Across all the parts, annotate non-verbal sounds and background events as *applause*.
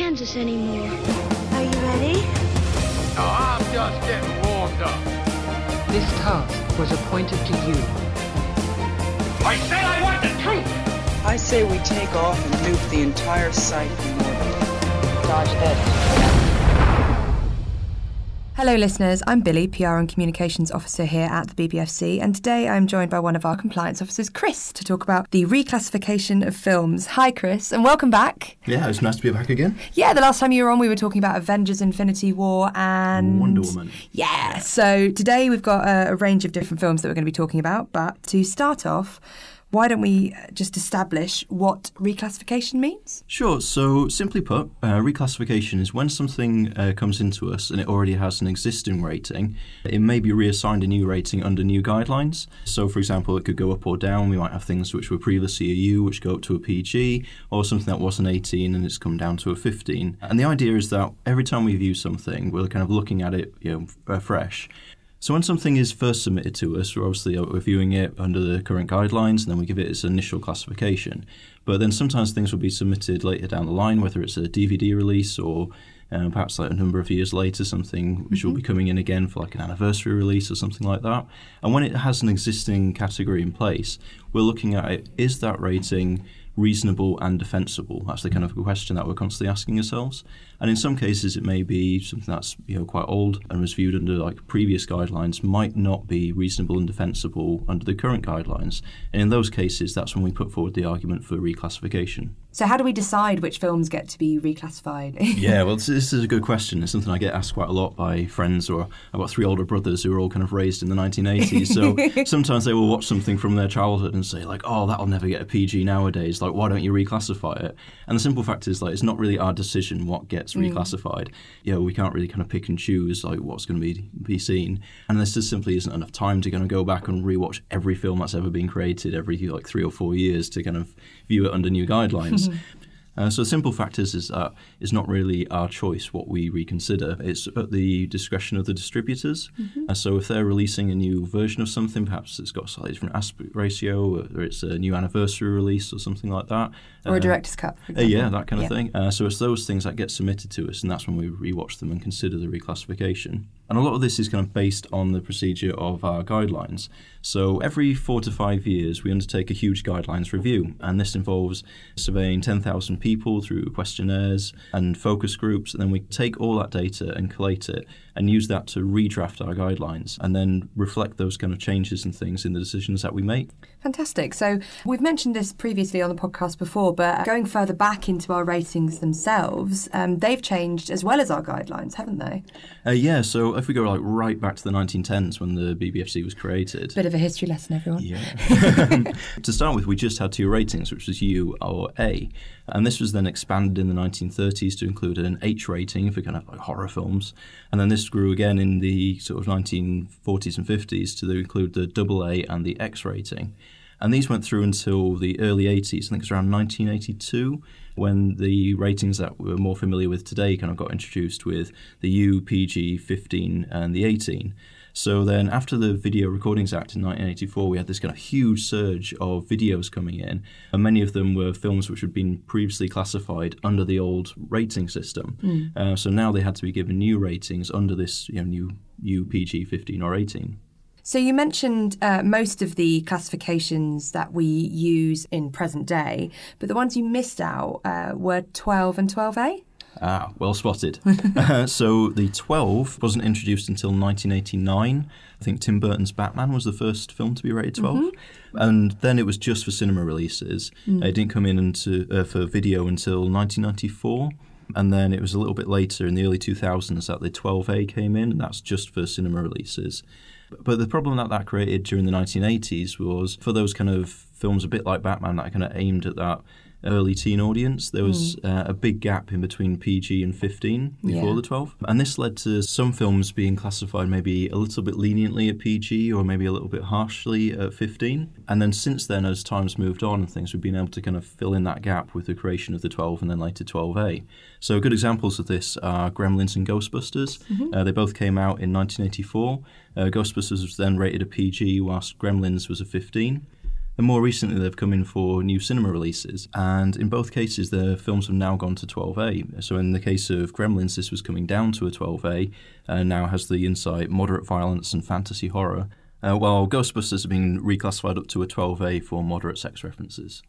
Kansas anymore. Are you ready? No, I'm just getting warmed up. This task was appointed to you. I said I want the truth. I say we take off and nuke the entire site from orbit. Dodge this. Hello, listeners. I'm Billy, PR and Communications Officer here at the BBFC, and today I'm joined by one of our compliance officers, Chris, to talk about the reclassification of films. Hi, Chris, and welcome back. Yeah, it's nice to be back again. Yeah, the last time you were on, we were talking about Avengers Infinity War and Wonder Woman. Yeah, so today we've got a, a range of different films that we're going to be talking about, but to start off, why don't we just establish what reclassification means? Sure. So, simply put, uh, reclassification is when something uh, comes into us and it already has an existing rating, it may be reassigned a new rating under new guidelines. So, for example, it could go up or down. We might have things which were previously a U, which go up to a PG, or something that was an 18 and it's come down to a 15. And the idea is that every time we view something, we're kind of looking at it, you know, fresh. So when something is first submitted to us, we're obviously reviewing it under the current guidelines, and then we give it its initial classification. But then sometimes things will be submitted later down the line, whether it's a DVD release or uh, perhaps like a number of years later, something which will be coming in again for like an anniversary release or something like that. And when it has an existing category in place, we're looking at it: is that rating reasonable and defensible? That's the kind of question that we're constantly asking ourselves. And in some cases, it may be something that's you know quite old and was viewed under like previous guidelines might not be reasonable and defensible under the current guidelines. And in those cases, that's when we put forward the argument for reclassification. So, how do we decide which films get to be reclassified? *laughs* yeah, well, this, is a good question. It's something I get asked quite a lot by friends, or I've got three older brothers who were all kind of raised in the 1980s. So *laughs* sometimes they will watch something from their childhood and say, like, oh, that'll never get a PG nowadays. Like, why don't you reclassify it? And the simple fact is, like, it's not really our decision what gets Mm. reclassified. You know, we can't really kind of pick and choose like what's going to be be seen, and there just simply isn't enough time to kind of go back and rewatch every film that's ever been created every like three or four years to kind of view it under new guidelines. *laughs* Uh, so the simple fact is, is it's not really our choice what we reconsider. It's at the discretion of the distributors. Uh, so if they're releasing a new version of something, perhaps it's got a slightly different aspect ratio, or it's a new anniversary release or something like that. or uh, a director's cut? Uh, yeah, that kind of thing. Uh, so it's those things that get submitted to us, and that's when we rewatch them and consider the reclassification. And a lot of this is kind of based on the procedure of our guidelines. So every four to five years, we undertake a huge guidelines review, and this involves surveying 10,000 people through questionnaires and focus groups, and then we take all that data and collate it and use that to redraft our guidelines and then reflect those kind of changes and things in the decisions that we make. Fantastic. So we've mentioned this previously on the podcast before, but going further back into our ratings themselves, um, they've changed as well as our guidelines, haven't they? Uh, yeah, so if we go like right back to the 1910s when the BBFC was created, Bit of a history lesson, everyone. Yeah. *laughs* *laughs* to start with, we just had two ratings, which was U or A. And this was then expanded in the 1930s to include an H rating for kind of like horror films. And then this grew again in the sort of 1940s and 50s to include the double A and the X rating. And these went through until the early 80s. I think it's around 1982 when the ratings that we're more familiar with today kind of got introduced with the U, PG, 15, and the 18. So then, after the Video Recordings Act in 1984, we had this kind of huge surge of videos coming in, and many of them were films which had been previously classified under the old rating system. Uh, so now they had to be given new ratings under this you know, new UPG 15 or 18. So you mentioned uh, most of the classifications that we use in present day, but the ones you missed out uh, were 12 and 12A? Ah, well spotted. uh, *laughs* so the 12 wasn't introduced until 1989. I think Tim Burton's Batman was the first film to be rated 12. And then it was just for cinema releases. Uh, It didn't come in into, uh, for video until 1994. And then it was a little bit later in the early 2000s that the 12A came in, and that's just for cinema releases. But the problem that that created during the 1980s was for those kind of films, a bit like Batman, that kind of aimed at that early teen audience, there was uh, a big gap in between PG and 15 before Yeah. the 12. And this led to some films being classified maybe a little bit leniently at PG or maybe a little bit harshly at 15. And then since then, as time's moved on and things, we've been able to kind of fill in that gap with the creation of the 12 and then later 12A. So good examples of this are Gremlins and Ghostbusters. Uh, they both came out in 1984. Uh, Ghostbusters was then rated a PG, whilst Gremlins was a 15. And more recently, they've come in for new cinema releases, and in both cases, the films have now gone to 12A. So, in the case of Gremlins, this was coming down to a 12A, and now has the insight moderate violence and fantasy horror, uh, while Ghostbusters have been reclassified up to a 12A for moderate sex references.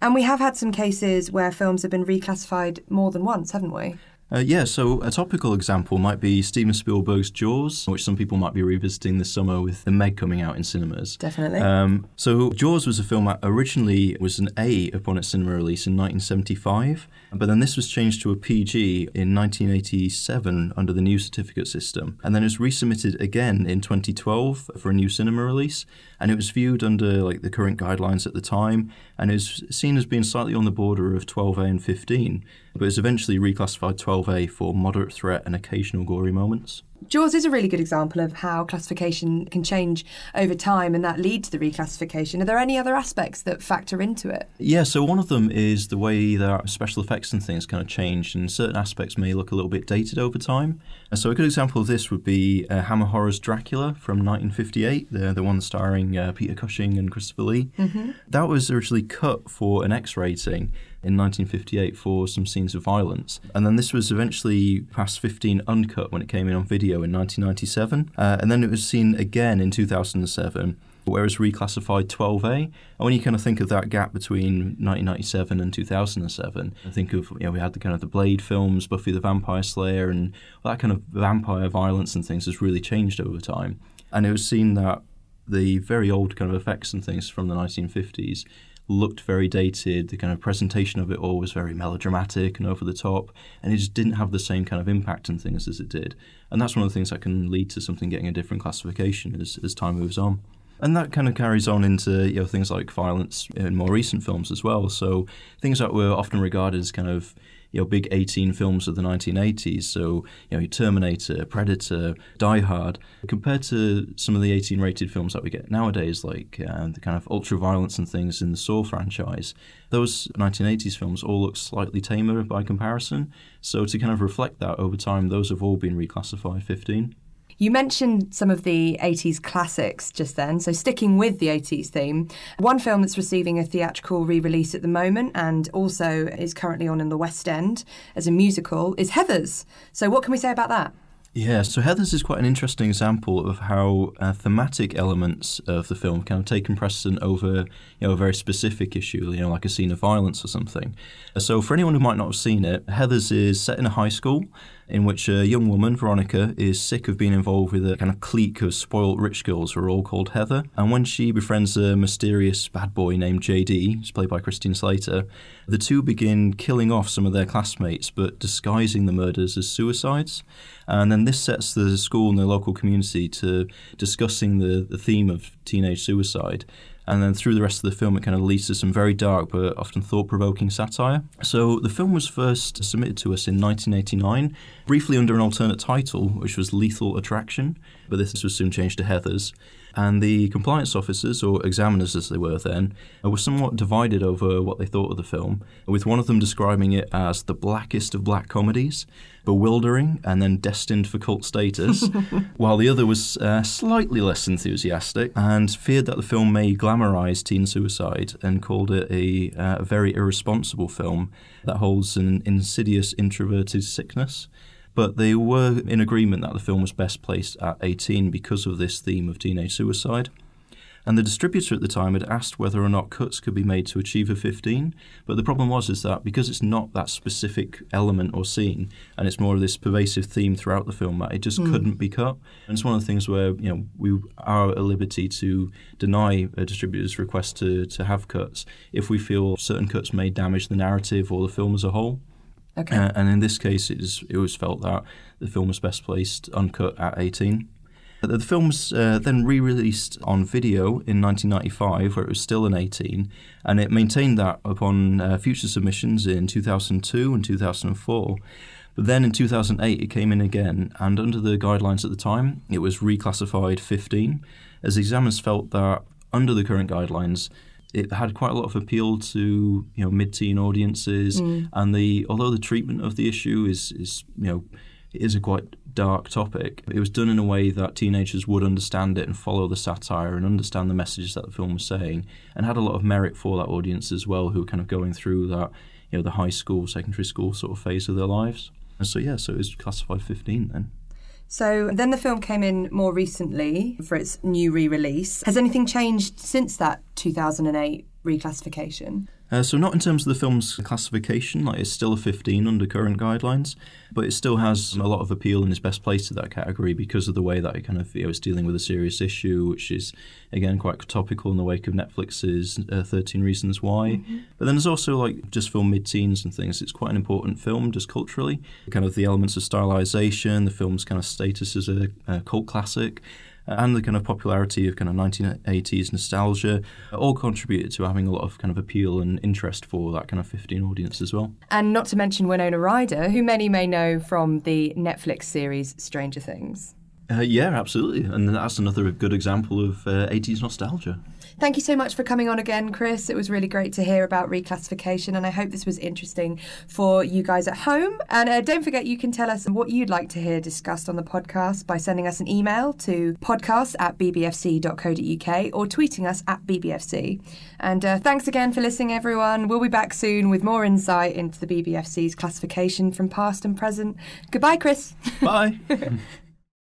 And we have had some cases where films have been reclassified more than once, haven't we? Uh, yeah, so a topical example might be Steven Spielberg's Jaws, which some people might be revisiting this summer with The Meg coming out in cinemas. Definitely. Um, so Jaws was a film that originally was an A upon its cinema release in 1975, but then this was changed to a PG in 1987 under the new certificate system, and then it was resubmitted again in 2012 for a new cinema release, and it was viewed under like the current guidelines at the time, and it was seen as being slightly on the border of 12A and 15, but it was eventually reclassified 12A for moderate threat and occasional gory moments. Jaws is a really good example of how classification can change over time and that lead to the reclassification. Are there any other aspects that factor into it? Yeah, so one of them is the way that special effects and things kind of change, and certain aspects may look a little bit dated over time. So a good example of this would be uh, Hammer Horror's Dracula from 1958, the, the one starring uh, Peter Cushing and Christopher Lee. Mm-hmm. That was originally cut for an X rating in 1958 for some scenes of violence. And then this was eventually past 15 uncut when it came in on video in 1997. Uh, and then it was seen again in 2007 whereas reclassified 12A. And when you kind of think of that gap between 1997 and 2007, I think of, you know, we had the kind of the Blade films, Buffy the Vampire Slayer, and that kind of vampire violence and things has really changed over time. And it was seen that the very old kind of effects and things from the 1950s looked very dated. The kind of presentation of it all was very melodramatic and over the top, and it just didn't have the same kind of impact and things as it did. And that's one of the things that can lead to something getting a different classification as, as time moves on. And that kind of carries on into you know things like violence in more recent films as well. So things that were often regarded as kind of you know big 18 films of the 1980s. So you know Terminator, Predator, Die Hard, compared to some of the 18 rated films that we get nowadays, like uh, the kind of ultra violence and things in the Saw franchise. Those 1980s films all look slightly tamer by comparison. So to kind of reflect that over time, those have all been reclassified 15. You mentioned some of the 80s classics just then, so sticking with the 80s theme, one film that's receiving a theatrical re release at the moment and also is currently on in the West End as a musical is Heathers. So, what can we say about that? Yeah, so Heathers is quite an interesting example of how uh, thematic elements of the film kind of taken precedent over you know a very specific issue, you know, like a scene of violence or something. So for anyone who might not have seen it, Heathers is set in a high school in which a young woman, Veronica, is sick of being involved with a kind of clique of spoilt rich girls who are all called Heather. And when she befriends a mysterious bad boy named JD, who's played by Christian Slater, the two begin killing off some of their classmates but disguising the murders as suicides. And then this sets the school and the local community to discussing the, the theme of teenage suicide and then through the rest of the film, it kind of leads to some very dark but often thought provoking satire. So the film was first submitted to us in 1989, briefly under an alternate title, which was Lethal Attraction, but this was soon changed to Heathers. And the compliance officers, or examiners as they were then, were somewhat divided over what they thought of the film, with one of them describing it as the blackest of black comedies, bewildering, and then destined for cult status, *laughs* while the other was uh, slightly less enthusiastic and feared that the film may glamorize teen suicide and called it a uh, very irresponsible film that holds an insidious introverted sickness but they were in agreement that the film was best placed at 18 because of this theme of teenage suicide. And the distributor at the time had asked whether or not cuts could be made to achieve a 15, but the problem was is that because it's not that specific element or scene, and it's more of this pervasive theme throughout the film, that it just mm. couldn't be cut. And it's one of the things where you know we are at liberty to deny a distributor's request to to have cuts if we feel certain cuts may damage the narrative or the film as a whole. Okay. Uh, and in this case, it, is, it was felt that the film was best placed uncut at 18. The film was uh, then re released on video in 1995, where it was still an 18, and it maintained that upon uh, future submissions in 2002 and 2004. But then in 2008, it came in again, and under the guidelines at the time, it was reclassified 15, as examiners felt that under the current guidelines, it had quite a lot of appeal to you know mid-teen audiences, mm. and the although the treatment of the issue is is you know it is a quite dark topic. It was done in a way that teenagers would understand it and follow the satire and understand the messages that the film was saying, and had a lot of merit for that audience as well, who were kind of going through that, you know, the high school, secondary school sort of phase of their lives. And so yeah, so it was classified 15 then. So then the film came in more recently for its new re release. Has anything changed since that 2008 reclassification? Uh, so not in terms of the film's classification, like it's still a 15 under current guidelines, but it still has a lot of appeal and is best placed to that category because of the way that it kind of you know, it's dealing with a serious issue, which is again quite topical in the wake of Netflix's uh, 13 Reasons Why. Mm-hmm. But then there's also like just for mid-teens and things, it's quite an important film just culturally. Kind of the elements of stylization, the film's kind of status as a, a cult classic and the kind of popularity of kind of 1980s nostalgia all contributed to having a lot of kind of appeal and interest for that kind of 15 audience as well. And not to mention Winona Ryder, who many may know from the Netflix series Stranger Things. Uh, yeah, absolutely. And that's another good example of uh, 80s nostalgia. Thank you so much for coming on again, Chris. It was really great to hear about reclassification, and I hope this was interesting for you guys at home. And uh, don't forget, you can tell us what you'd like to hear discussed on the podcast by sending us an email to podcast at bbfc.co.uk or tweeting us at bbfc. And uh, thanks again for listening, everyone. We'll be back soon with more insight into the BBFC's classification from past and present. Goodbye, Chris. Bye. *laughs*